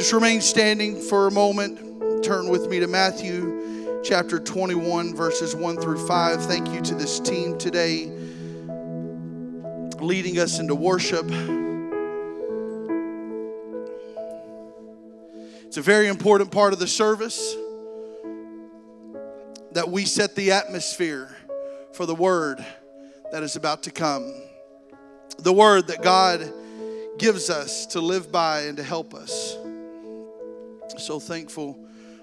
Just remain standing for a moment. Turn with me to Matthew chapter 21, verses 1 through 5. Thank you to this team today leading us into worship. It's a very important part of the service that we set the atmosphere for the word that is about to come. The word that God gives us to live by and to help us. So thankful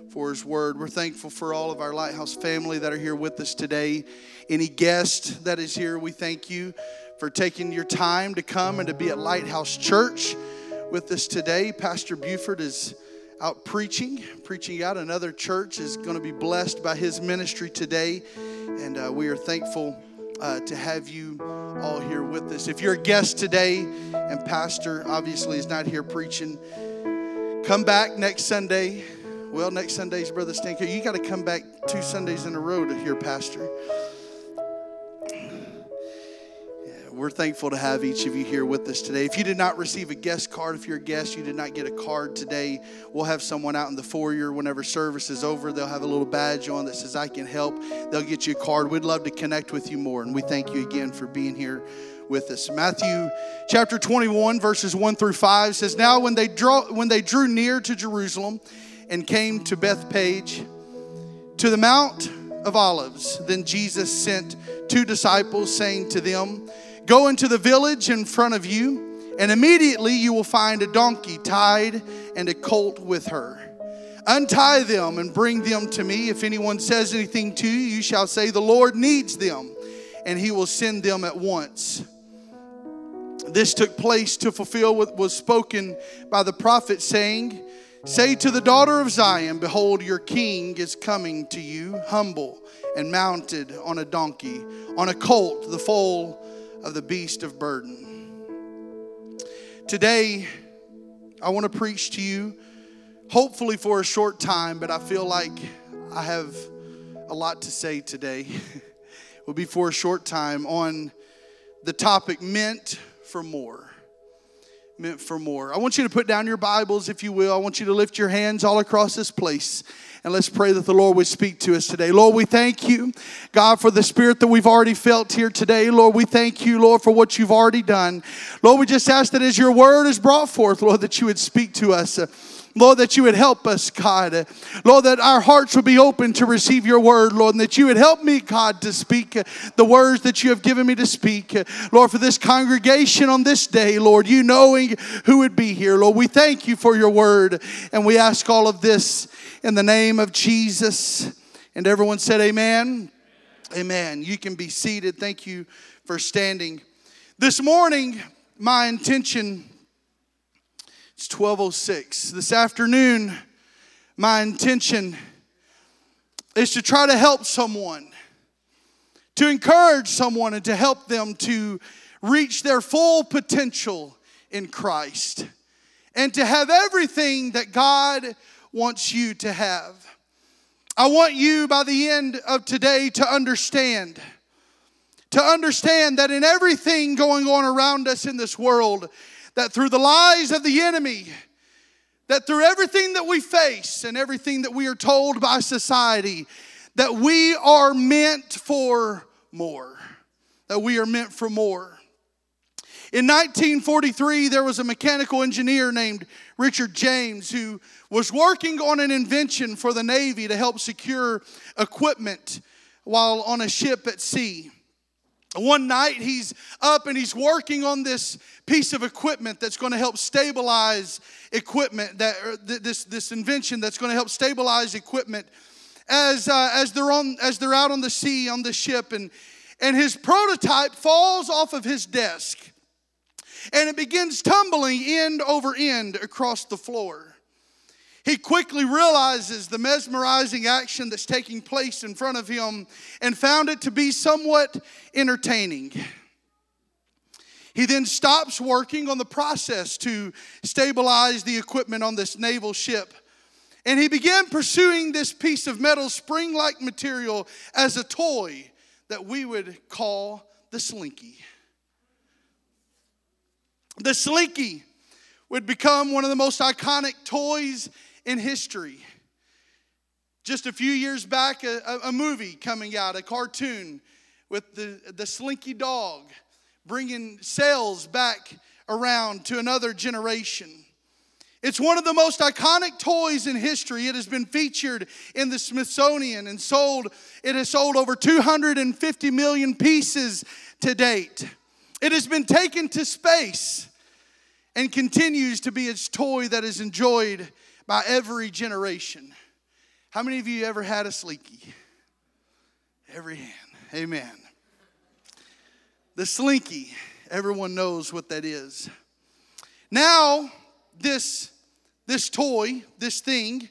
for His Word. We're thankful for all of our Lighthouse family that are here with us today. Any guest that is here, we thank you for taking your time to come and to be at Lighthouse Church with us today. Pastor Buford is out preaching, preaching out. Another church is going to be blessed by his ministry today, and uh, we are thankful uh, to have you all here with us. If you're a guest today and Pastor obviously is not here preaching, come back next Sunday. Well, next Sunday's Brother Stinker. You got to come back two Sundays in a row to hear Pastor. we're thankful to have each of you here with us today. If you did not receive a guest card, if you're a guest, you did not get a card today, we'll have someone out in the foyer whenever service is over. They'll have a little badge on that says, I can help. They'll get you a card. We'd love to connect with you more. And we thank you again for being here with us. Matthew chapter 21, verses 1 through 5 says, Now when they, draw, when they drew near to Jerusalem and came to Bethphage, to the Mount of Olives, then Jesus sent two disciples, saying to them, Go into the village in front of you, and immediately you will find a donkey tied and a colt with her. Untie them and bring them to me. If anyone says anything to you, you shall say, The Lord needs them, and he will send them at once. This took place to fulfill what was spoken by the prophet, saying, Say to the daughter of Zion, Behold, your king is coming to you, humble and mounted on a donkey, on a colt, the foal of the beast of burden. Today, I want to preach to you, hopefully for a short time, but I feel like I have a lot to say today. it will be for a short time on the topic meant for more meant for more. I want you to put down your Bibles, if you will. I want you to lift your hands all across this place. And let's pray that the Lord would speak to us today. Lord, we thank you, God, for the spirit that we've already felt here today. Lord, we thank you, Lord, for what you've already done. Lord, we just ask that as your word is brought forth, Lord, that you would speak to us. Lord, that you would help us, God. Lord, that our hearts would be open to receive your word, Lord, and that you would help me, God, to speak the words that you have given me to speak. Lord, for this congregation on this day, Lord, you knowing who would be here, Lord, we thank you for your word, and we ask all of this in the name of Jesus. And everyone said, Amen. Amen. You can be seated. Thank you for standing. This morning, my intention it's 1206. This afternoon, my intention is to try to help someone, to encourage someone, and to help them to reach their full potential in Christ and to have everything that God wants you to have. I want you by the end of today to understand. To understand that in everything going on around us in this world, that through the lies of the enemy, that through everything that we face and everything that we are told by society, that we are meant for more. That we are meant for more. In 1943, there was a mechanical engineer named Richard James who was working on an invention for the Navy to help secure equipment while on a ship at sea. One night he's up and he's working on this piece of equipment that's going to help stabilize equipment that this this invention that's going to help stabilize equipment as uh, as they're on as they're out on the sea on the ship and and his prototype falls off of his desk and it begins tumbling end over end across the floor. He quickly realizes the mesmerizing action that's taking place in front of him and found it to be somewhat entertaining. He then stops working on the process to stabilize the equipment on this naval ship. And he began pursuing this piece of metal spring like material as a toy that we would call the slinky. The slinky would become one of the most iconic toys in history. Just a few years back, a, a movie coming out, a cartoon with the, the slinky dog bringing sales back around to another generation. It's one of the most iconic toys in history. It has been featured in the Smithsonian and sold, it has sold over 250 million pieces to date. It has been taken to space and continues to be its toy that is enjoyed by every generation. How many of you ever had a Slinky? Every hand. Amen. The Slinky, everyone knows what that is. Now, this, this toy, this thing,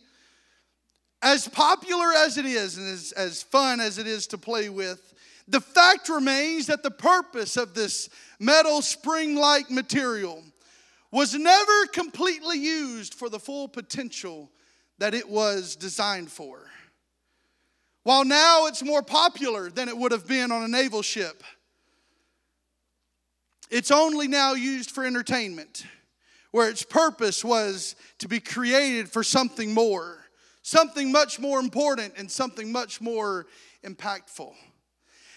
as popular as it is and as, as fun as it is to play with, the fact remains that the purpose of this metal spring like material was never completely used for the full potential that it was designed for. While now it's more popular than it would have been on a naval ship, it's only now used for entertainment, where its purpose was to be created for something more, something much more important, and something much more impactful.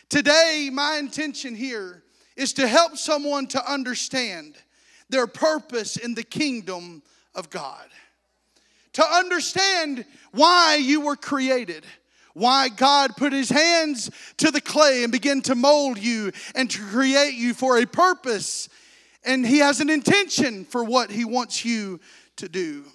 Today, my intention here is to help someone to understand their purpose in the kingdom of God. To understand why you were created, why God put his hands to the clay and began to mold you and to create you for a purpose. And he has an intention for what he wants you to do.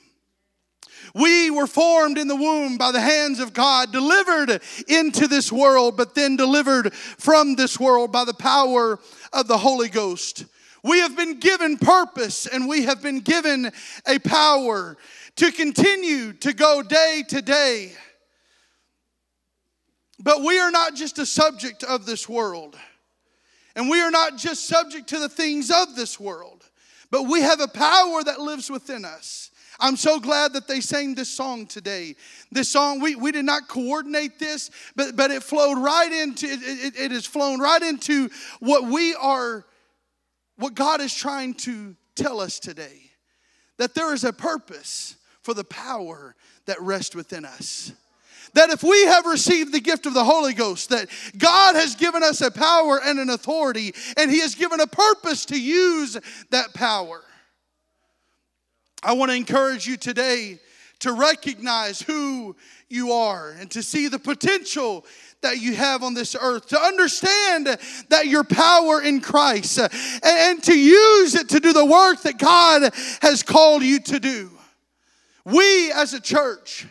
We were formed in the womb by the hands of God, delivered into this world, but then delivered from this world by the power of the Holy Ghost. We have been given purpose and we have been given a power to continue to go day to day. But we are not just a subject of this world. And we are not just subject to the things of this world, but we have a power that lives within us. I'm so glad that they sang this song today. This song, we, we did not coordinate this, but, but it flowed right into, it, it, it has flown right into what we are what God is trying to tell us today that there is a purpose for the power that rests within us. That if we have received the gift of the Holy Ghost, that God has given us a power and an authority, and He has given a purpose to use that power. I want to encourage you today to recognize who you are and to see the potential that you have on this earth, to understand that your power in Christ, and, to use it to do the work that God has called you to do. We as a church,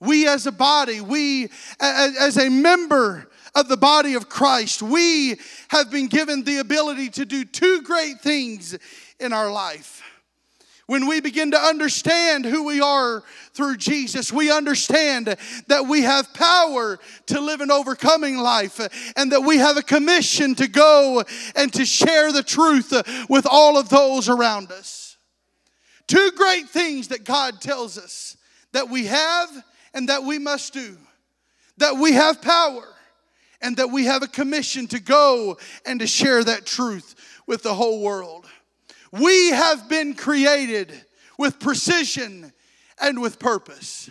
we as a body, we as a member of the body of Christ, we have been given the ability to do two great things in our life. When we begin to understand who we are through Jesus, we understand that we have power to live an overcoming life and that we have a commission to go and to share the truth with all of those around us. Two great things that God tells us that we have and that we must do that we have power and that we have a commission to go and to share that truth with the whole world. We have been created with precision and with purpose.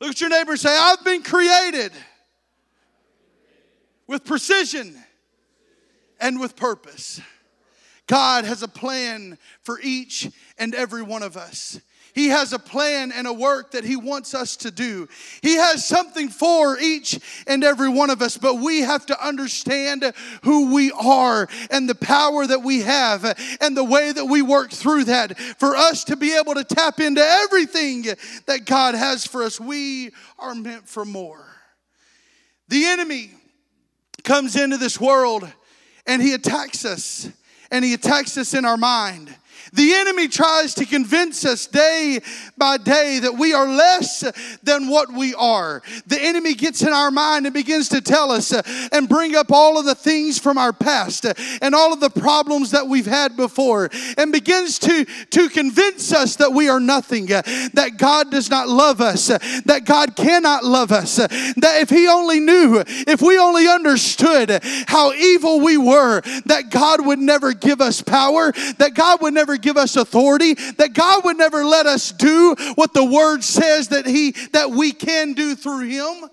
Look at your neighbor and say, I've been created with precision and with purpose. God has a plan for each and every one of us. He has a plan and a work that He wants us to do. He has something for each and every one of us, but we have to understand who we are and the power that we have and the way that we work through that for us to be able to tap into everything that God has for us. We are meant for more. The enemy comes into this world and he attacks us, and he attacks us in our mind. The enemy tries to convince us day by day that we are less than what we are. The enemy gets in our mind and begins to tell us and bring up all of the things from our past and all of the problems that we've had before and begins to, to convince us that we are nothing, that God does not love us, that God cannot love us, that if He only knew, if we only understood how evil we were, that God would never give us power, that God would never give us authority, that God would never let us do what the word says that he that we can do through him.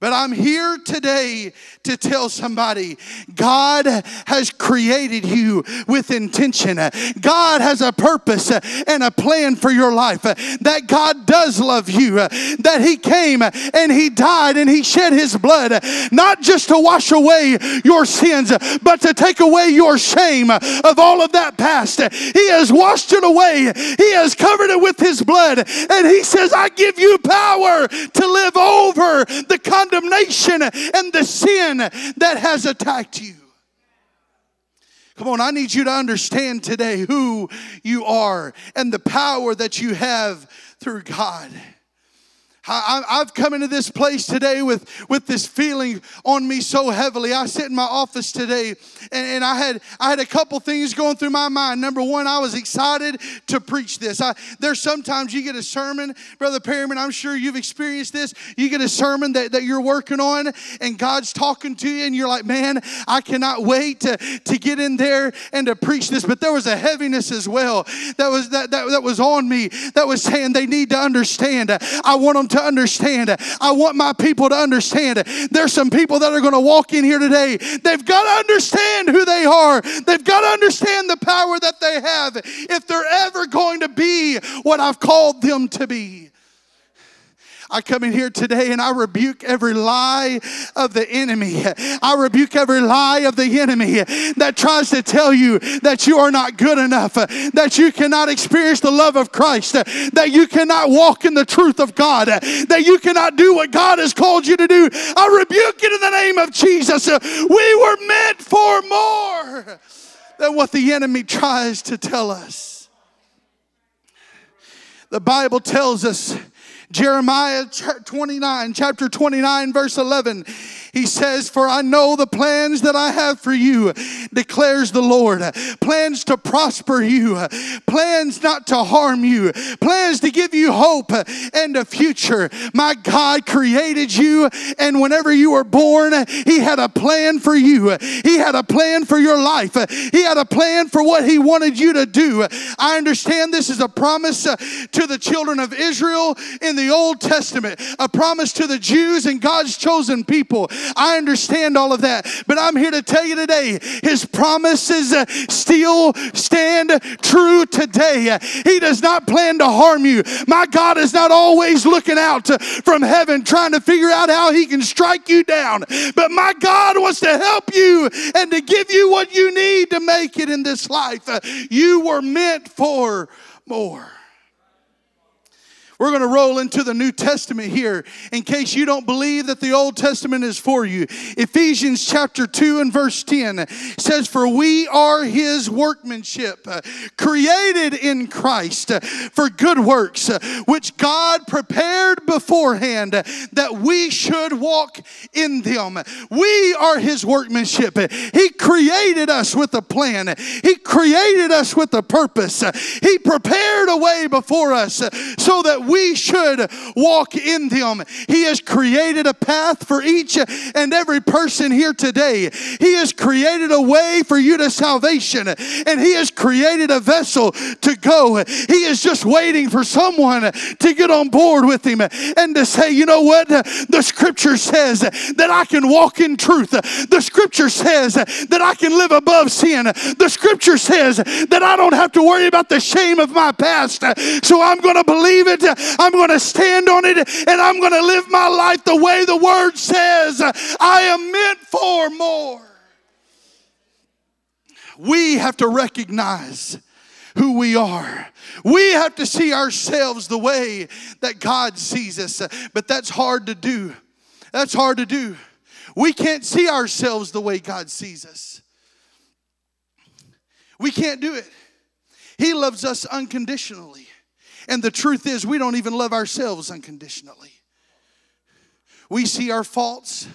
But I'm here today to tell somebody God has created you with intention. God has a purpose and a plan for your life. That God does love you. That He came and He died and He shed His blood, not just to wash away your sins, but to take away your shame of all of that past. He has washed it away, He has covered it with His blood. And He says, I give you power to live over the condemnation and the sin that has attacked you. Come on, I need you to understand today who you are and the power that you have through God. I, have come into this place today with, with this feeling on me so heavily. I sit in my office today and, and I had I had a couple things going through my mind. Number one, I was excited to preach this. I, there's sometimes you get a sermon, Brother Perryman, I'm sure you've experienced this. You get a sermon that, that you're working on and God's talking to you, and you're like, man, I cannot wait to, to get in there and to preach this. But there was a heaviness as well that was that, that, that was on me that was saying they need to understand. I want them to understand. I want my people to understand. There's some people that are going to walk in here today. They've got to understand who they are. They've got to understand the power that they have if they're ever going to be what I've called them to be. I come in here today and I rebuke every lie of the enemy. I rebuke every lie of the enemy that tries to tell you that you are not good enough, that you cannot experience the love of Christ, that you cannot walk in the truth of God, that you cannot do what God has called you to do. I rebuke it in the name of Jesus. We were meant for more than what the enemy tries to tell us. The Bible tells us Jeremiah 29, chapter 29, verse 11. He says, For I know the plans that I have for you, declares the Lord. Plans to prosper you, plans not to harm you, plans to give you hope and a future. My God created you, and whenever you were born, He had a plan for you. He had a plan for your life. He had a plan for what He wanted you to do. I understand this is a promise uh, to the children of Israel in the Old Testament, a promise to the Jews and God's chosen people. I understand all of that, but I'm here to tell you today His promises uh, still stand true today. He does not plan to harm you. My God is not always looking out from heaven trying to figure out how He can strike you down, but my God wants to help you and to give you what you need to make it in this life. You were meant for more. We're going to roll into the New Testament here in case you don't believe that the Old Testament is for you. Ephesians chapter 2 and verse 10 says, For we are his workmanship, uh, created in Christ uh, for good works, uh, which God prepared beforehand that we should walk in them. We are his workmanship. He created us with a plan, he created us with a purpose. He prepared a way before us so that we should walk in them. He has created a path for each and every person here today. He has created a way for you to salvation, and He has created a vessel to go. He is just waiting for someone to get on board with Him and to say, you know what? The scripture says that I can walk in truth. The scripture says that I can live above sin. The scripture says that I don't have to worry about the shame of my past. So I'm going to believe it. I'm going to stand on it and I'm going to live my life the way the word says. I am meant for more. We have to recognize who we are. We have to see ourselves the way that God sees us. But that's hard to do. That's hard to do. We can't see ourselves the way God sees us. We can't do it. He loves us unconditionally. And the truth is, we don't even love ourselves unconditionally. We see our faults,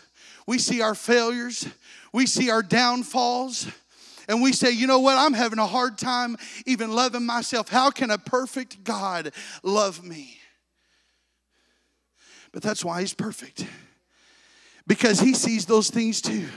we see our failures, we see our downfalls. And we say, you know what? I'm having a hard time even loving myself. How can a perfect God love me? But that's why He's perfect, because He sees those things too.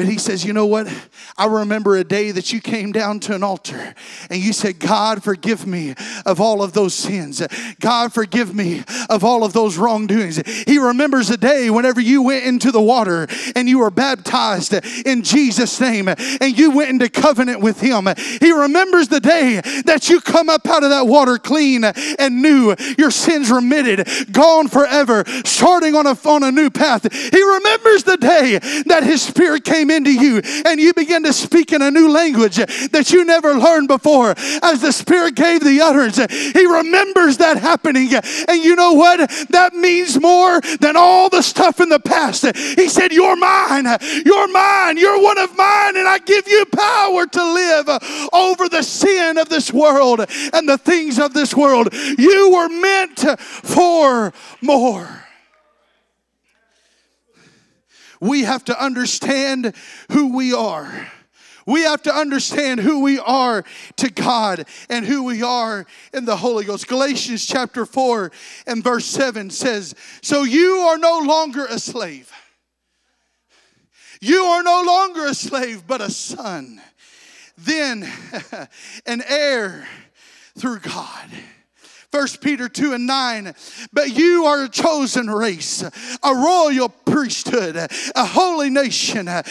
But he says, You know what? I remember a day that you came down to an altar and you said, God, forgive me of all of those sins. God, forgive me of all of those wrongdoings. He remembers a day whenever you went into the water and you were baptized in Jesus' name and you went into covenant with Him. He remembers the day that you come up out of that water clean and new, your sins remitted, gone forever, starting on a, on a new path. He remembers the day that His Spirit came into you and you began to speak in a new language that you never learned before. As the Spirit gave the utterance, He remembers that happening. And you know what? That means more than all the stuff in the past. He said, You're mine. You're mine. You're one of mine. And I give you power to live over the sin of this world and the things of this world. You were meant for more. We have to understand who we are. We have to understand who we are to God and who we are in the Holy Ghost. Galatians chapter 4 and verse 7 says, So you are no longer a slave. You are no longer a slave, but a son. Then an heir through God. 1 Peter 2 and 9. But you are a chosen race, a royal priesthood, a holy nation, a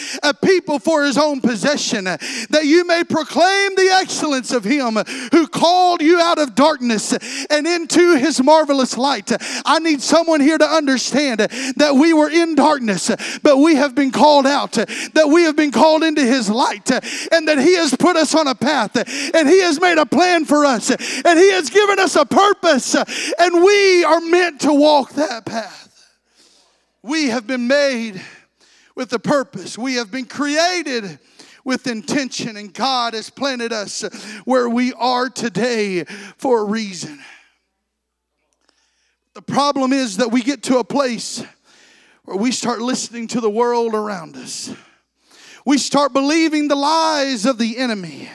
people for his own possession, that you may proclaim the excellence of him who called you out of darkness and into his marvelous light. I need someone here to understand that we were in darkness, but we have been called out, that we have been called into his light, and that he has put us on a path, and he has made a plan for us, and he has given us a purpose purpose, and we are meant to walk that path. We have been made with a purpose, we have been created with intention, and God has planted us where we are today for a reason. The problem is that we get to a place where we start listening to the world around us we start believing the lies of the enemy.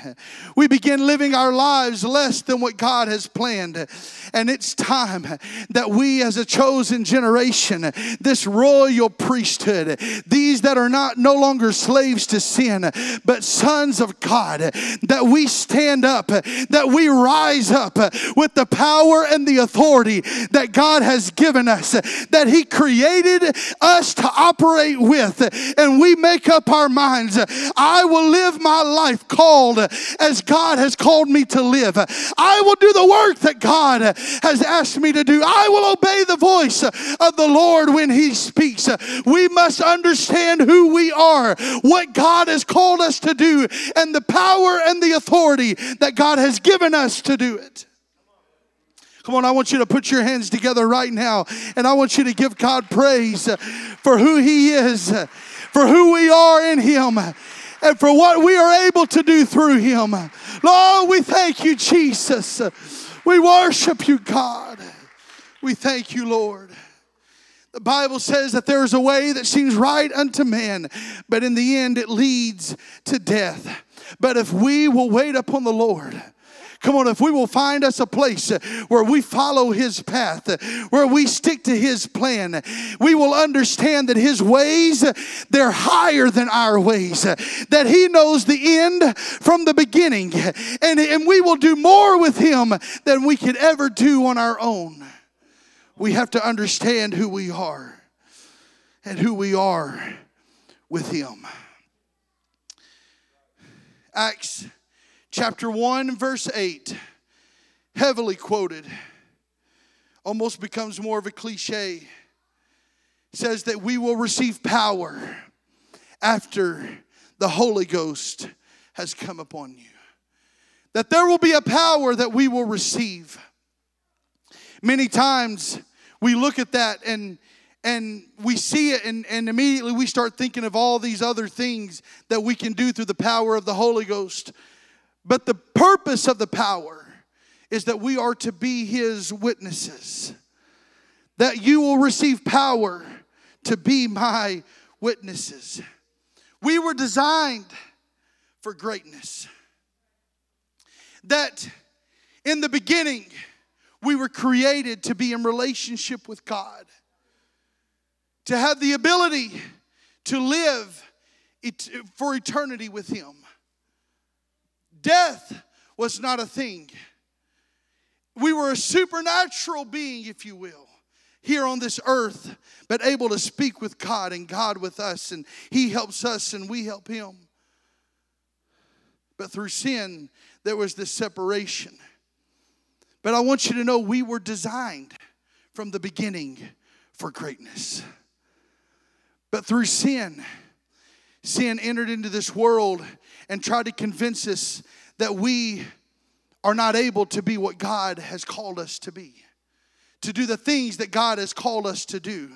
We begin living our lives less than what God has planned. And it's time that we, as a chosen generation, this royal priesthood, these that are not no longer slaves to sin, but sons of God, that we stand up, that we rise up with the power and the authority that God has given us, that He created us to operate with, and we make up our minds I will live my life called as God has called me to live. I will do the work that God has asked me to do. I will obey the voice of the Lord when He speaks. We must understand who we are, what God has called us to do, and the power and the authority that God has given us to do it. Come on, I want you to put your hands together right now, and I want you to give God praise for who He is for who we are in Him and for what we are able to do through Him. Lord, we thank you, Jesus. We worship you, God. We thank you, Lord. The Bible says that there is a way that seems right unto man, but in the end it leads to death. But if we will wait upon the Lord, Come on, if we will find us a place where we follow His path, where we stick to His plan, we will understand that His ways, they're higher than our ways, that He knows the end from the beginning, and, and we will do more with Him than we could ever do on our own. We have to understand who we are and who we are with Him. Acts chapter 1, verse 8, heavily quoted, almost becomes more of a cliche. says that we will receive power after the Holy Ghost has come upon you. That there will be a power that we will receive. Many times we look at that and and we see it and, and immediately we start thinking of all these other things that we can do through the power of the Holy Ghost. But the purpose of the power is that we are to be his witnesses. That you will receive power to be my witnesses. We were designed for greatness. That in the beginning, we were created to be in relationship with God, to have the ability to live for eternity with Him. Death was not a thing. We were a supernatural being, if you will, here on this earth, but able to speak with God and God with us, and He helps us and we help Him. But through sin, there was this separation. But I want you to know we were designed from the beginning for greatness. But through sin, sin entered into this world and try to convince us that we are not able to be what God has called us to be, to do the things that God has called us to do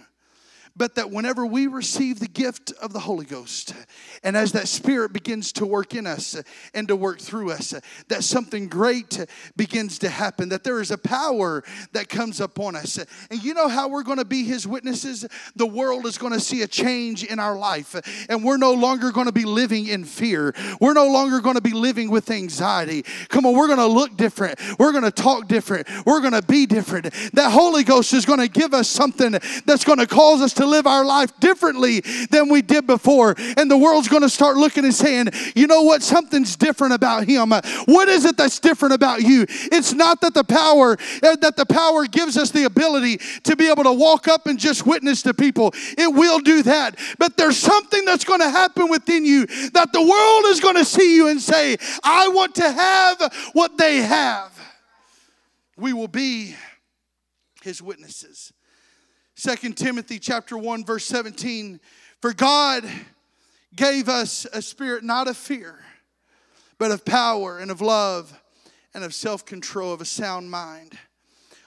but that whenever we receive the gift of the Holy Ghost, and as that Spirit begins to work in us and to work through us, that something great begins to happen, that there is a power that comes upon us. And you know how we're going to be His witnesses? The world is going to see a change in our life, and we're no longer going to be living in fear. We're no longer going to be living with anxiety. Come on, we're going to look different. We're going to talk different. We're going to be different. That Holy Ghost is going to give us something that's going to cause us to live our life differently than we did before. And the world's going to start looking and saying, you know what? Something's different about him. What is it that's different about you? It's not that the power uh, that the power gives us the ability to be able to walk up and just witness to people. It will do that. But there's something that's going to happen within you that the world is going to see you and say, I want to have what they have. We will be his witnesses. Second Timothy chapter 1 verse 17 for God gave us a spirit not of fear but of power and of love and of self-control of a sound mind.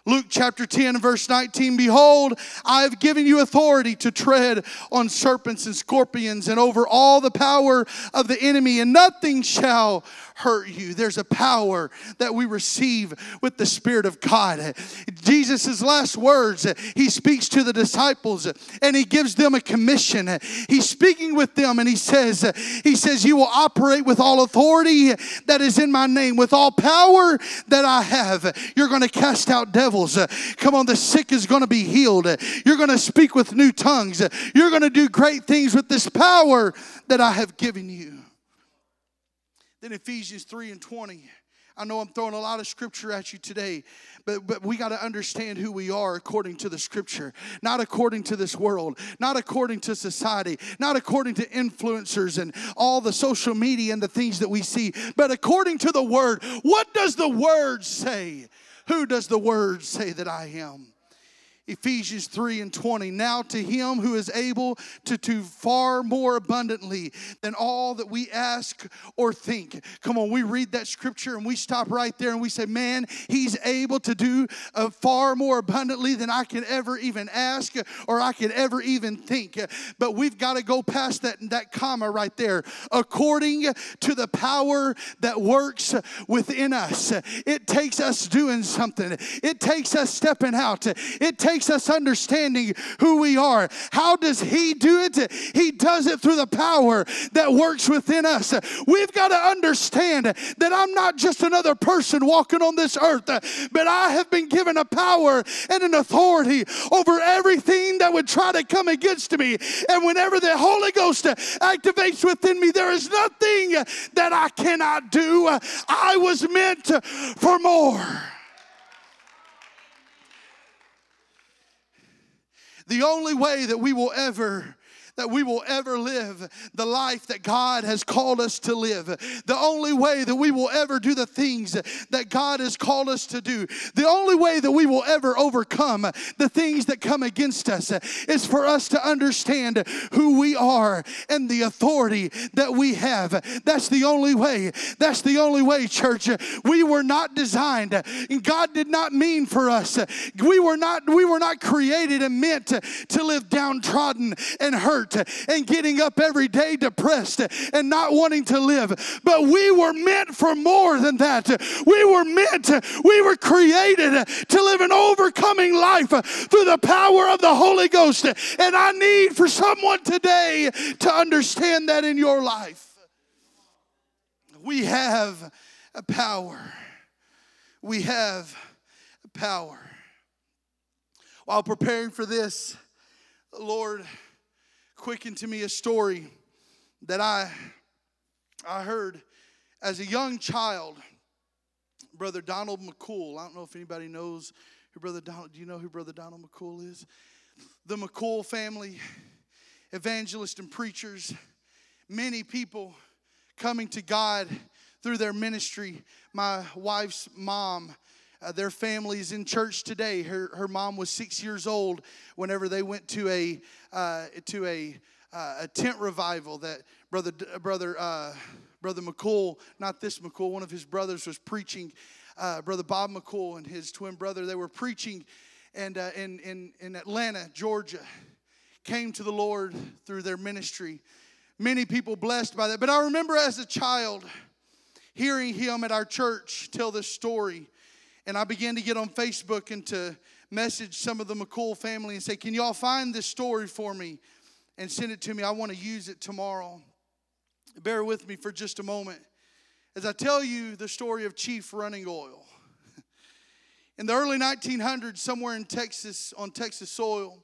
Luke chapter 10 verse 19 Behold, I have given you authority to tread on serpents and scorpions and over all the power of the enemy, and nothing shall hurt you. There's a power that we receive with the Spirit of God. Jesus' last words, he speaks to the disciples and he gives them a commission. He's speaking with them and he says, He says, You will operate with all authority that is in my name, with all power that I have. You're going to cast out devils. Come on, the sick is going to be healed. You're going to speak with new tongues. You're going to do great things with this power that I have given you. Then Ephesians 3 and 20. I know I'm throwing a lot of scripture at you today, but, but we got to understand who we are according to the scripture, not according to this world, not according to society, not according to influencers and all the social media and the things that we see, but according to the word. What does the word say? Who does the word say that I am? Ephesians 3 and 20. Now to him who is able to do far more abundantly than all that we ask or think. Come on, we read that scripture and we stop right there and we say, Man, he's able to do uh, far more abundantly than I can ever even ask or I could ever even think. But we've got to go past that, that comma right there. According to the power that works within us, it takes us doing something, it takes us stepping out, it takes takes us understanding who we are. How does He do it? He does it through the power that works within us. We've got to understand that I'm not just another person walking on this earth, but I have been given a power and an authority over everything that would try to come against me. And whenever the Holy Ghost activates within me, there is nothing that I cannot do. I was meant for more. The only way that we will ever that we will ever live the life that God has called us to live. The only way that we will ever do the things that God has called us to do. The only way that we will ever overcome the things that come against us is for us to understand who we are and the authority that we have. That's the only way. That's the only way, church. We were not designed God did not mean for us. We were not we were not created and meant to live downtrodden and hurt hurt and getting up every day depressed and not wanting to live. But we were meant for more than that. We were meant, we were created to live an overcoming life through the power of the Holy Ghost. And I need for someone today to understand that in your life. We have a power. We have a power. While preparing for this, Lord, quickened to me a story that I, I heard as a young child. Brother Donald McCool. I don't know if anybody knows who Brother Donald. Do you know who Brother Donald McCool is? The McCool family, evangelists and preachers, many people coming to God through their ministry. My wife's mom uh, their families in church today. Her, her mom was six years old whenever they went to a uh, to a uh, a tent revival that brother brother uh, brother McCool, not this McCool, one of his brothers was preaching. Uh, brother Bob McCool and his twin brother, they were preaching, and uh, in in in Atlanta, Georgia, came to the Lord through their ministry. Many people blessed by that. But I remember as a child hearing him at our church tell this story and I began to get on Facebook and to message some of the McCool family and say, Can y'all find this story for me and send it to me? I want to use it tomorrow. Bear with me for just a moment as I tell you the story of Chief Running Oil. In the early 1900s, somewhere in Texas, on Texas soil,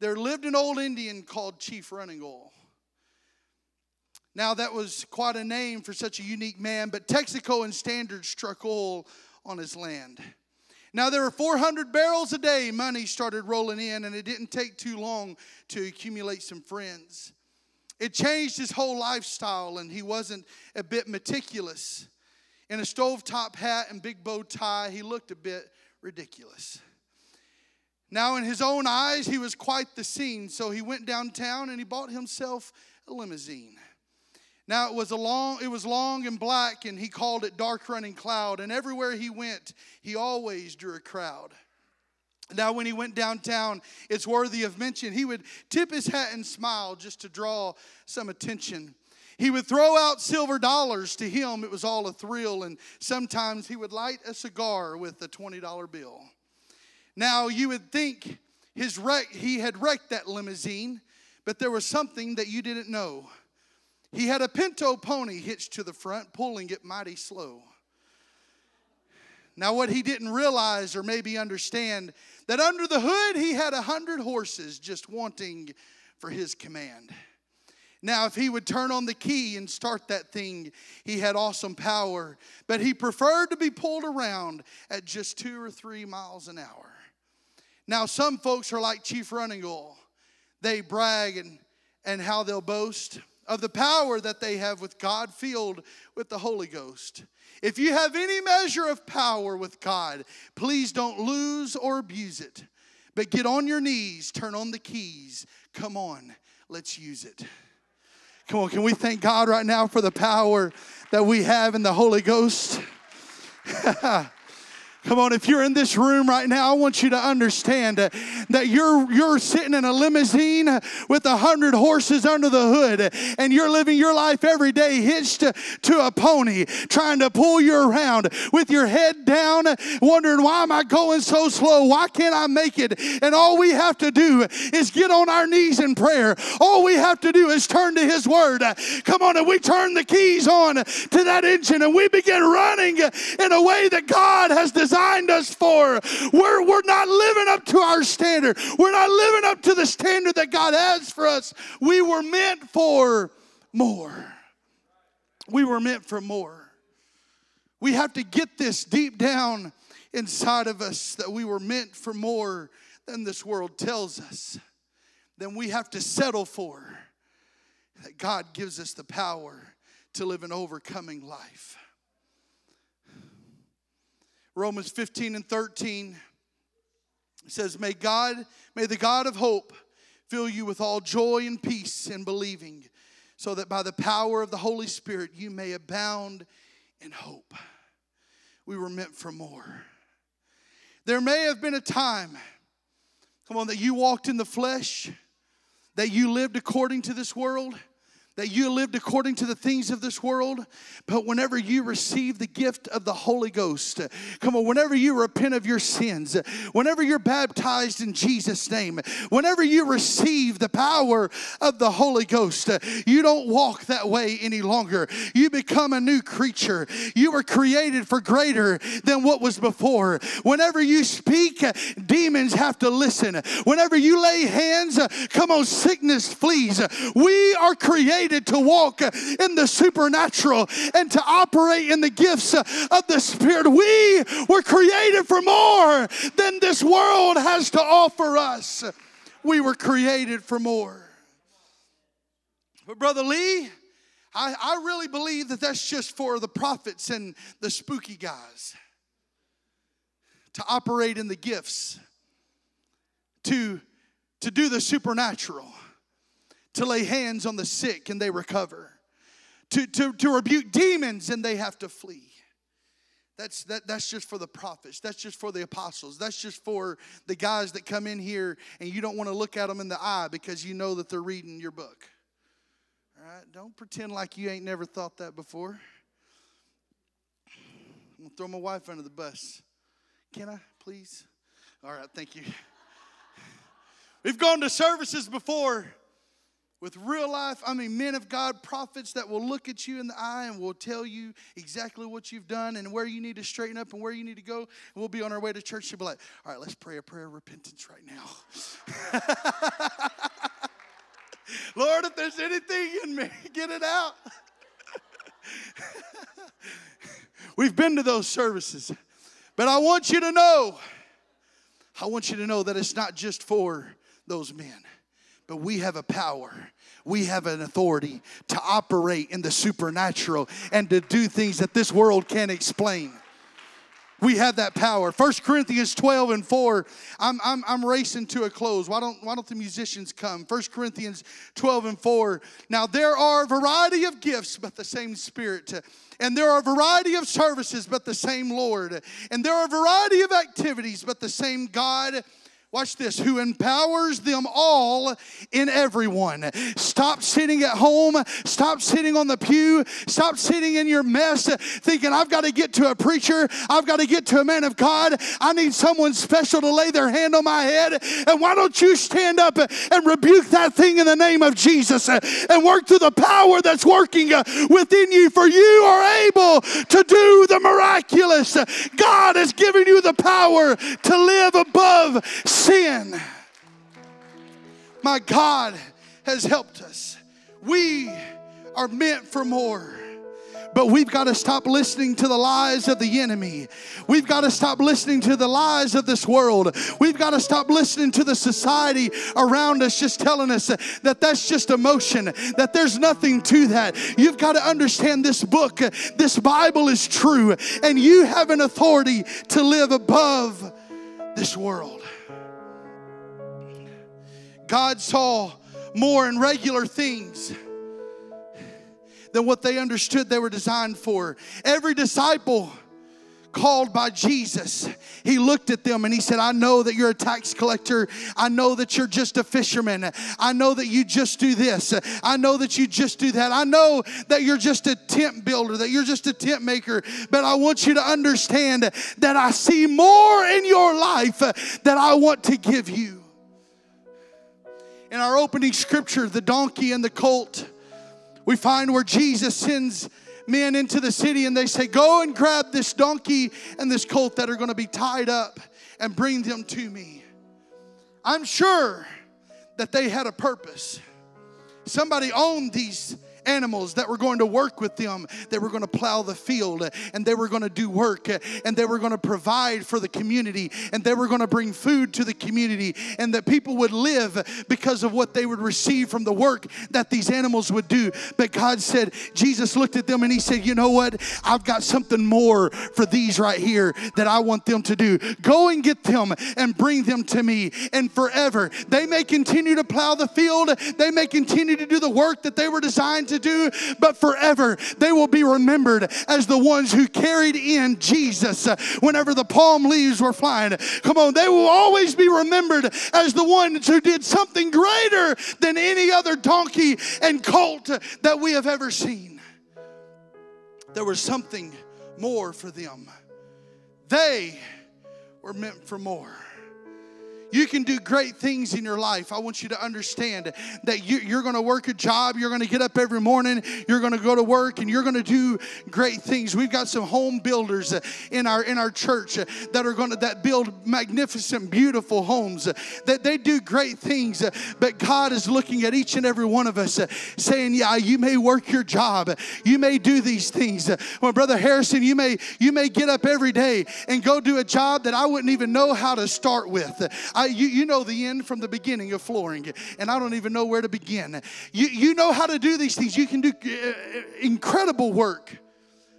there lived an old Indian called Chief Running Oil. Now, that was quite a name for such a unique man, but Texaco and Standard struck oil on his land. Now, there were 400 barrels a day. Money started rolling in, and it didn't take too long to accumulate some friends. It changed his whole lifestyle, and he wasn't a bit meticulous. In a stovetop hat and big bow tie, he looked a bit ridiculous. Now, in his own eyes, he was quite the scene, so he went downtown and he bought himself a limousine. Now it was a long, it was long and black, and he called it dark running cloud. And everywhere he went, he always drew a crowd. Now, when he went downtown, it's worthy of mention. He would tip his hat and smile just to draw some attention. He would throw out silver dollars. To him, it was all a thrill, and sometimes he would light a cigar with a $20 bill. Now, you would think his wreck, he had wrecked that limousine, but there was something that you didn't know. He had a pinto pony hitched to the front, pulling it mighty slow. Now, what he didn't realize or maybe understand, that under the hood he had a hundred horses just wanting for his command. Now, if he would turn on the key and start that thing, he had awesome power, but he preferred to be pulled around at just two or three miles an hour. Now, some folks are like Chief Running Oil. They brag and, and how they'll boast of the power that they have with God, filled with the Holy Ghost. If you have any measure of power with God, please don't lose or abuse it. But get on your knees, turn on the keys. Come on, let's use it. Come on, can we thank God right now for the power that we have in the Holy Ghost? Come on, if you're in this room right now, I want you to understand uh, that you're you're sitting in a limousine with a hundred horses under the hood, and you're living your life every day hitched to, to a pony, trying to pull you around with your head down, wondering why am I going so slow? Why can't I make it? And all we have to do is get on our knees in prayer. All we have to do is turn to His Word. Come on, and we turn the keys on to that engine, and we begin running in a way that God has designed designed us for. We're, we're not living up to our standard. We're not living up to the standard that God has for us. We were meant for more. We were meant for more. We have to get this deep down inside of us that we were meant for more than this world tells us. Then we have to settle for that God gives us the power to live an overcoming life. Romans 15 and 13 says, May God, may the God of hope fill you with all joy and peace in believing, so that by the power of the Holy Spirit you may abound in hope. We were meant for more. There may have been a time, come on, that you walked in the flesh, that you lived according to this world that you lived according to the things of this world, but whenever you receive the gift of the Holy Ghost, come on, whenever you repent of your sins, whenever you're baptized in Jesus' name, whenever you receive the power of the Holy Ghost, you don't walk that way any longer. You become a new creature. You were created for greater than what was before. Whenever you speak, demons have to listen. Whenever you lay hands, come on, sickness flees. We are created created to walk in the supernatural and to operate in the gifts of the Spirit. We were created for more than this world has to offer us. We were created for more. But, Brother Lee, I, I really believe that that's just for the prophets and the spooky guys to operate in the gifts, to, to do the supernatural, to lay hands on the sick and they recover, to, to, to rebuke demons and they have to flee. That's, that, that's just for the prophets. That's just for the apostles. That's just for the guys that come in here and you don't want to look at them in the eye because you know that they're reading your book. All right? Don't pretend like you ain't never thought that before. I'm going to throw my wife under the bus. Can I, please? All right, thank you. We've gone to services before with real life, I mean, men of God, prophets that will look at you in the eye and will tell you exactly what you've done and where you need to straighten up and where you need to go. And we'll be on our way to church. You'll be like, all right, let's pray a prayer of repentance right now. Lord, if there's anything in me, get it out. We've been to those services, but I want you to know, I want you to know that it's not just for those men but we have a power. We have an authority to operate in the supernatural and to do things that this world can't explain. We have that power. 1 Corinthians 12 and 4. I'm, I'm, I'm racing to a close. Why don't, why don't the musicians come? 1 Corinthians 12 and 4. Now, there are a variety of gifts, but the same Spirit. And there are a variety of services, but the same Lord. And there are a variety of activities, but the same God Watch this, who empowers them all in everyone. Stop sitting at home. Stop sitting on the pew. Stop sitting in your mess thinking, I've got to get to a preacher. I've got to get to a man of God. I need someone special to lay their hand on my head. And why don't you stand up and rebuke that thing in the name of Jesus and work through the power that's working within you? For you are able to do the miraculous. God has given you the power to live above sin. My God has helped us. We are meant for more. But we've got to stop listening to the lies of the enemy. We've got to stop listening to the lies of this world. We've got to stop listening to the society around us just telling us that that's just emotion, that there's nothing to that. You've got to understand this book, this Bible is true, and you have an authority to live above this world. God saw more in regular things than what they understood they were designed for. Every disciple called by Jesus, he looked at them and he said, I know that you're a tax collector. I know that you're just a fisherman. I know that you just do this. I know that you just do that. I know that you're just a tent builder, that you're just a tent maker. But I want you to understand that I see more in your life that I want to give you in our opening scripture, the donkey and the colt, we find where Jesus sends men into the city and they say, Go and grab this donkey and this colt that are going to be tied up and bring them to me. I'm sure that they had a purpose. Somebody owned these animals that were going to work with them, they were going to plow the field, and they were going to do work, and they were going to provide for the community, and they were going to bring food to the community, and that people would live because of what they would receive from the work that these animals would do. But God said, Jesus looked at them and He said, You know what? I've got something more for these right here that I want them to do. Go and get them and bring them to me, and forever. They may continue to plow the field, they may continue to do the work that they were designed to to do, but forever they will be remembered as the ones who carried in Jesus uh, whenever the palm leaves were flying. Come on, they will always be remembered as the ones who did something greater than any other donkey and colt that we have ever seen. There was something more for them. They were meant for more. You can do great things in your life. I want you to understand that you, are going to work a job. You're going to get up every morning. You're going to go to work, and you're going to do great things. We've got some home builders in our in our church that are going to that build magnificent, beautiful homes. That they do great things. But God is looking at each and every one of us, saying, "Yeah, you may work your job. You may do these things." Well, brother Harrison, you may you may get up every day and go do a job that I wouldn't even know how to start with. I, you, you know the end from the beginning of flooring, and I don't even know where to begin. You, you know how to do these things. You can do uh, incredible work.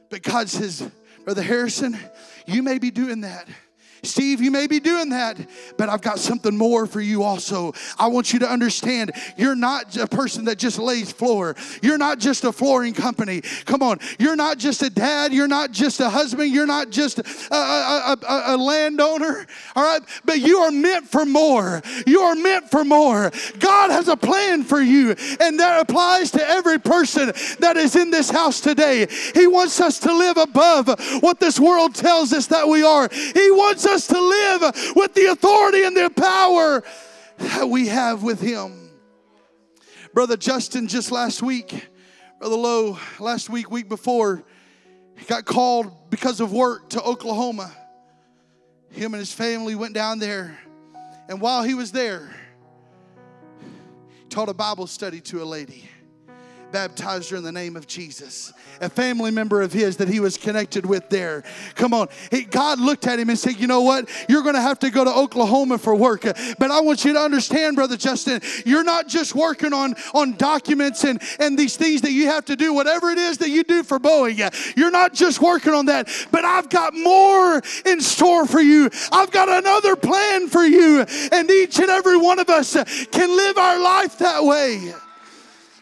But God says, Brother Harrison, you may be doing that Steve, you may be doing that, but I've got something more for you also. I want you to understand you're not a person that just lays floor. You're not just a flooring company. Come on. You're not just a dad. You're not just a husband. You're not just a, a, a, a landowner. All right. But you are meant for more. You are meant for more. God has a plan for you, and that applies to every person that is in this house today. He wants us to live above what this world tells us that we are. He wants us us to live with the authority and the power that we have with Him. Brother Justin, just last week, Brother Lowe, last week, week before, got called because of work to Oklahoma. Him and his family went down there, and while he was there, he taught a Bible study to a lady baptized her in the name of Jesus. A family member of his that he was connected with there. Come on. He, God looked at him and said, You know what? You're going to have to go to Oklahoma for work. But I want you to understand, Brother Justin, you're not just working on, on documents and, and these things that you have to do, whatever it is that you do for Boeing. You're not just working on that, but I've got more in store for you. I've got another plan for you. And each and every one of us can live our life that way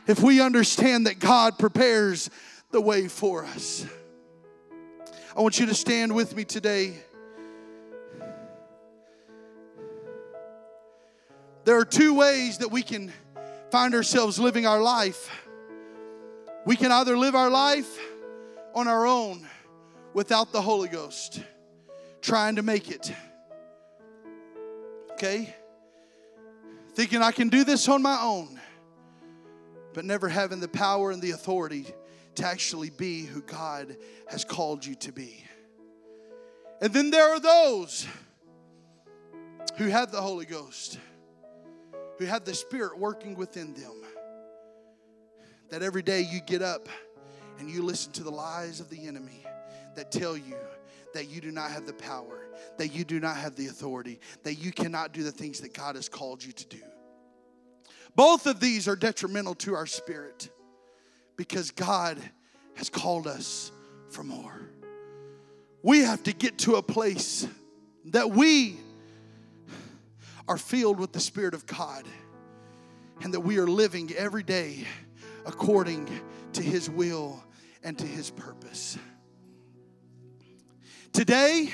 if we understand that God prepares the way for us. I want you to stand with me today. There are two ways that we can find ourselves living our life. We can either live our life on our own without the Holy Ghost, trying to make it. Okay? Thinking I can do this on my own but never having the power and the authority to actually be who God has called you to be. And then there are those who have the Holy Ghost, who have the Spirit working within them. That every day you get up and you listen to the lies of the enemy that tell you that you do not have the power, that you do not have the authority, that you cannot do the things that God has called you to do. Both of these are detrimental to our spirit because God has called us for more. We have to get to a place that we are filled with the Spirit of God and that we are living every day according to His will and to His purpose. Today,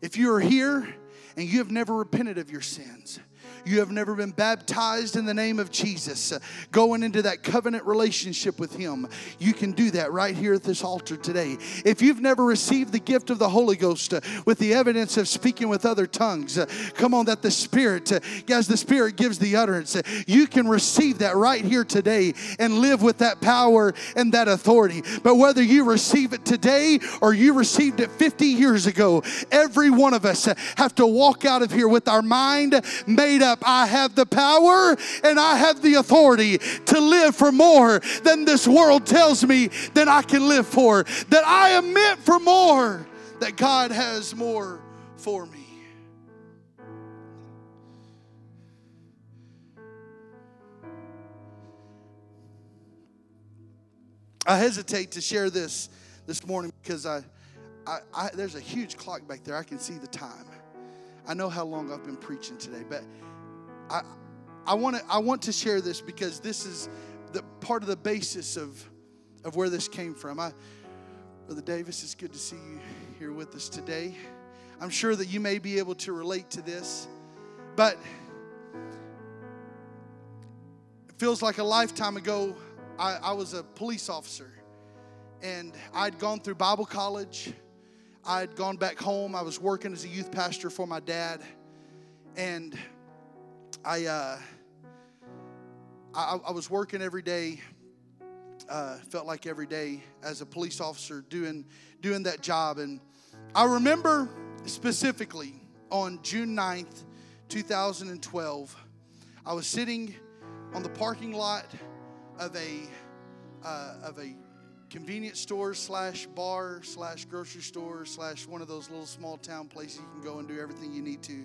if you are here and you have never repented of your sins, you have never been baptized in the name of Jesus, uh, going into that covenant relationship with Him, you can do that right here at this altar today. If you've never received the gift of the Holy Ghost uh, with the evidence of speaking with other tongues, uh, come on, that the Spirit, as the Spirit gives the utterance, you can receive that right here today and live with that power and that authority. But whether you receive it today or you received it 50 years ago, every one of us have to walk out of here with our mind made up up. I have the power and I have the authority to live for more than this world tells me that I can live for. That I am meant for more. That God has more for me. I hesitate to share this this morning because I, I, I, there's a huge clock back there. I can see the time. I know how long I've been preaching today, but I, I, want to, I want to share this because this is the part of the basis of, of where this came from. I, Brother Davis, it's good to see you here with us today. I'm sure that you may be able to relate to this, but it feels like a lifetime ago. I, I was a police officer and I'd gone through Bible college. I'd gone back home. I was working as a youth pastor for my dad. And I, uh, I, I was working every day. Uh, felt like every day as a police officer doing doing that job, and I remember specifically on June 9th, 2012, I was sitting on the parking lot of a uh, of a convenience store slash bar slash grocery store slash one of those little small town places you can go and do everything you need to.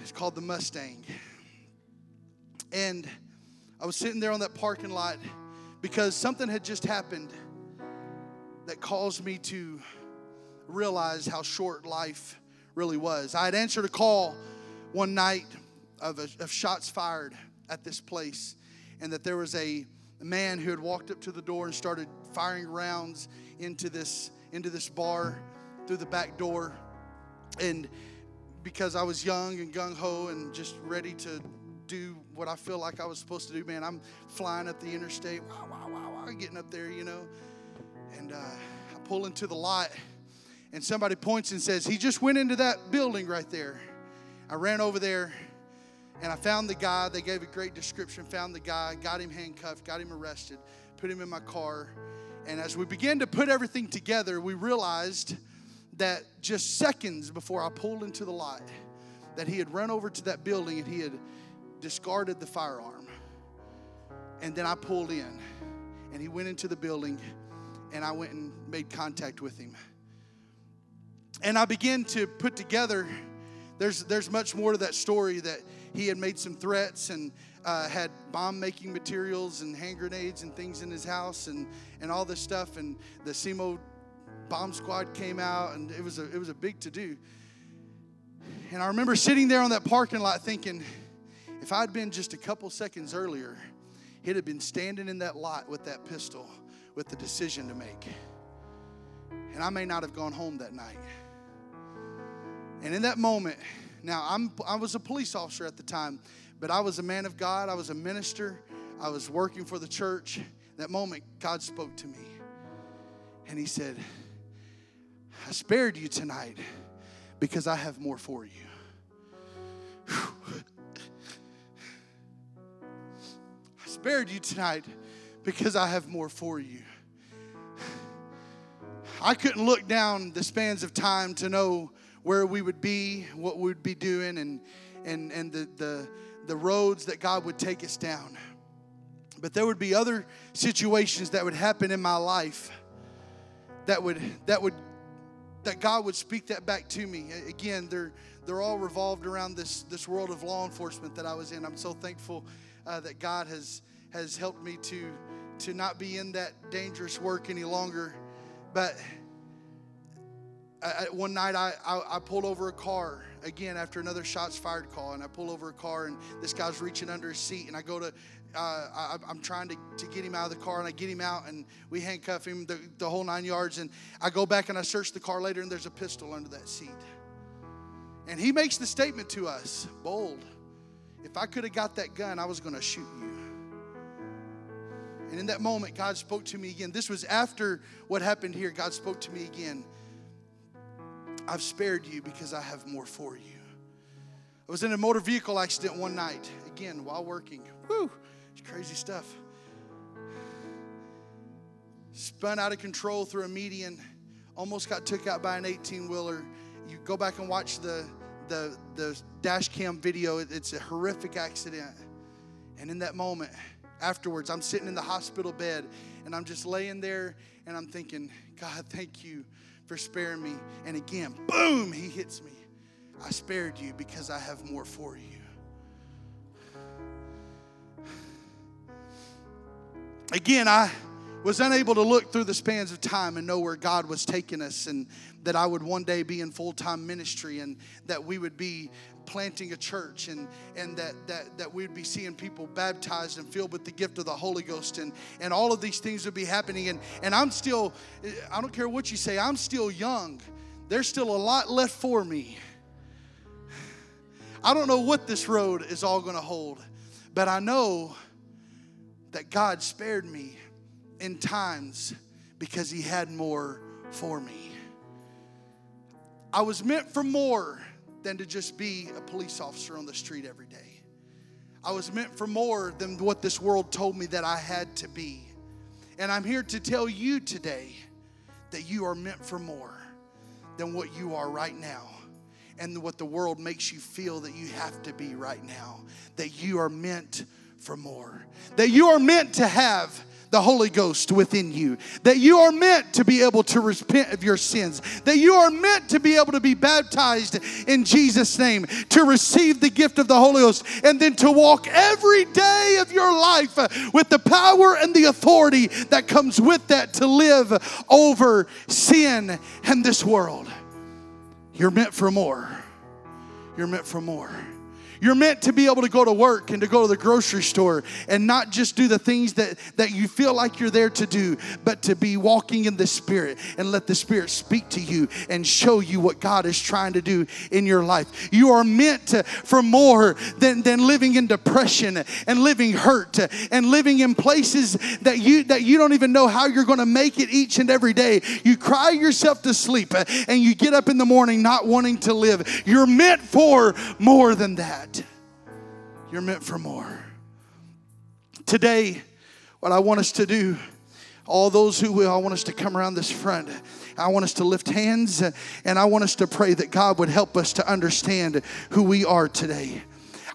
It's called the Mustang. And I was sitting there on that parking lot because something had just happened that caused me to realize how short life really was. I had answered a call one night of, a, of shots fired at this place, and that there was a man who had walked up to the door and started firing rounds into this into this bar through the back door, and because I was young and gung ho and just ready to do what I feel like I was supposed to do, man, I'm flying up the interstate, wow, wow, wow, wow, getting up there, you know, and uh, I pull into the lot, and somebody points and says, "He just went into that building right there." I ran over there and I found the guy. They gave a great description. Found the guy, got him handcuffed, got him arrested, put him in my car. And as we began to put everything together, we realized that just seconds before I pulled into the lot, that he had run over to that building and he had discarded the firearm. And then I pulled in and he went into the building and I went and made contact with him. And I began to put together there's there's much more to that story that he had made some threats and uh, had bomb making materials and hand grenades and things in his house and, and all this stuff. And the SEMO bomb squad came out, and it was a, it was a big to do. And I remember sitting there on that parking lot thinking, if I'd been just a couple seconds earlier, he'd have been standing in that lot with that pistol with the decision to make. And I may not have gone home that night. And in that moment, now, I'm, I was a police officer at the time, but I was a man of God. I was a minister. I was working for the church. That moment, God spoke to me. And He said, I spared you tonight because I have more for you. I spared you tonight because I have more for you. I couldn't look down the spans of time to know where we would be, what we would be doing, and and and the the the roads that God would take us down. But there would be other situations that would happen in my life that would that would that God would speak that back to me. Again, they're they're all revolved around this this world of law enforcement that I was in. I'm so thankful uh, that God has has helped me to to not be in that dangerous work any longer. But I, one night I, I, I, pulled over a car again after another shots fired call, and I pull over a car, and this guy's reaching under his seat, and I go to, uh, I, am trying to, to get him out of the car, and I get him out, and we handcuff him the, the whole nine yards, and I go back and I search the car later, and there's a pistol under that seat. And he makes the statement to us, bold, if I could have got that gun, I was going to shoot you. And in that moment, God spoke to me again. This was after what happened here. God spoke to me again. I've spared you because I have more for you. I was in a motor vehicle accident one night, again, while working. Whew, it's crazy stuff. Spun out of control through a median, almost got took out by an 18 wheeler. You go back and watch the, the, the dash cam video, it's a horrific accident. And in that moment, afterwards, I'm sitting in the hospital bed and I'm just laying there and I'm thinking, God, thank you for sparing me. And again, boom, he hits me. I spared you because I have more for you. Again, I was unable to look through the spans of time and know where God was taking us, and that I would one day be in full time ministry, and that we would be planting a church and, and that, that, that we'd be seeing people baptized and filled with the gift of the Holy Ghost and, and all of these things would be happening. And, and I'm still, I don't care what you say, I'm still young. There's still a lot left for me. I don't know what this road is all going to hold, but I know that God spared me in times because He had more for me. I was meant for more than to just be a police officer on the street every day. I was meant for more than what this world told me that I had to be. And I'm here to tell you today that you are meant for more than what you are right now and what the world makes you feel that you have to be right now. That you are meant for more. That you are meant to have the Holy Ghost within you. That you are meant to be able to repent of your sins. That you are meant to be able to be baptized in Jesus' name, to receive the gift of the Holy Ghost, and then to walk every day of your life with the power and the authority that comes with that to live over sin and this world. You're meant for more. You're meant for more. You're meant to be able to go to work and to go to the grocery store and not just do the things that, that you feel like you're there to do, but to be walking in the Spirit and let the Spirit speak to you and show you what God is trying to do in your life. You are meant to, for more than, than living in depression and living hurt and living in places that you that you don't even know how you're going to make it each and every day. You cry yourself to sleep and you get up in the morning not wanting to live. You're meant for more than that. You're meant for more. Today, what I want us to do, all those who will, I want us to come around this front. I want us to lift hands and I want us to pray that God would help us to understand who we are today.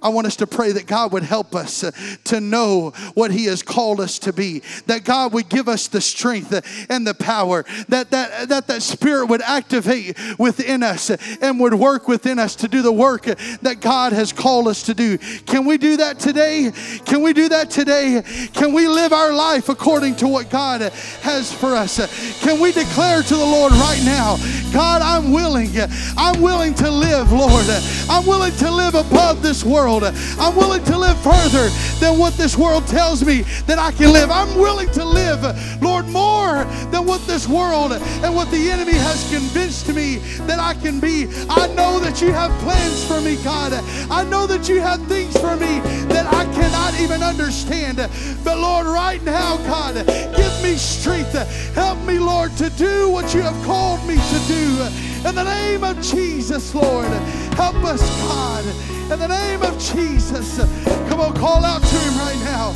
I want us to pray that God would help us uh, to know what He has called us to be. That God would give us the strength uh, and the power. That that that, that Spirit would activate within us uh, and would work within us to do the work uh, that God has called us to do. Can we do that today? Can we do that today? Can we live our life according to what God has for us? Can we declare to the Lord right now, God, I'm willing. I'm willing to live, Lord. I'm willing to live above this world world. I'm willing to live further than what this world tells me that I can live. I'm willing to live, Lord, more than what this world and what the enemy has convinced me that I can be. I know that you have plans for me, God. I know that you have things for me that I cannot even understand. But Lord, right now, God, give me strength. Help me, Lord, to do what you have called me to do. In the name of Jesus, Lord, help us, God. In the name of Jesus. Come on, call out to him right now.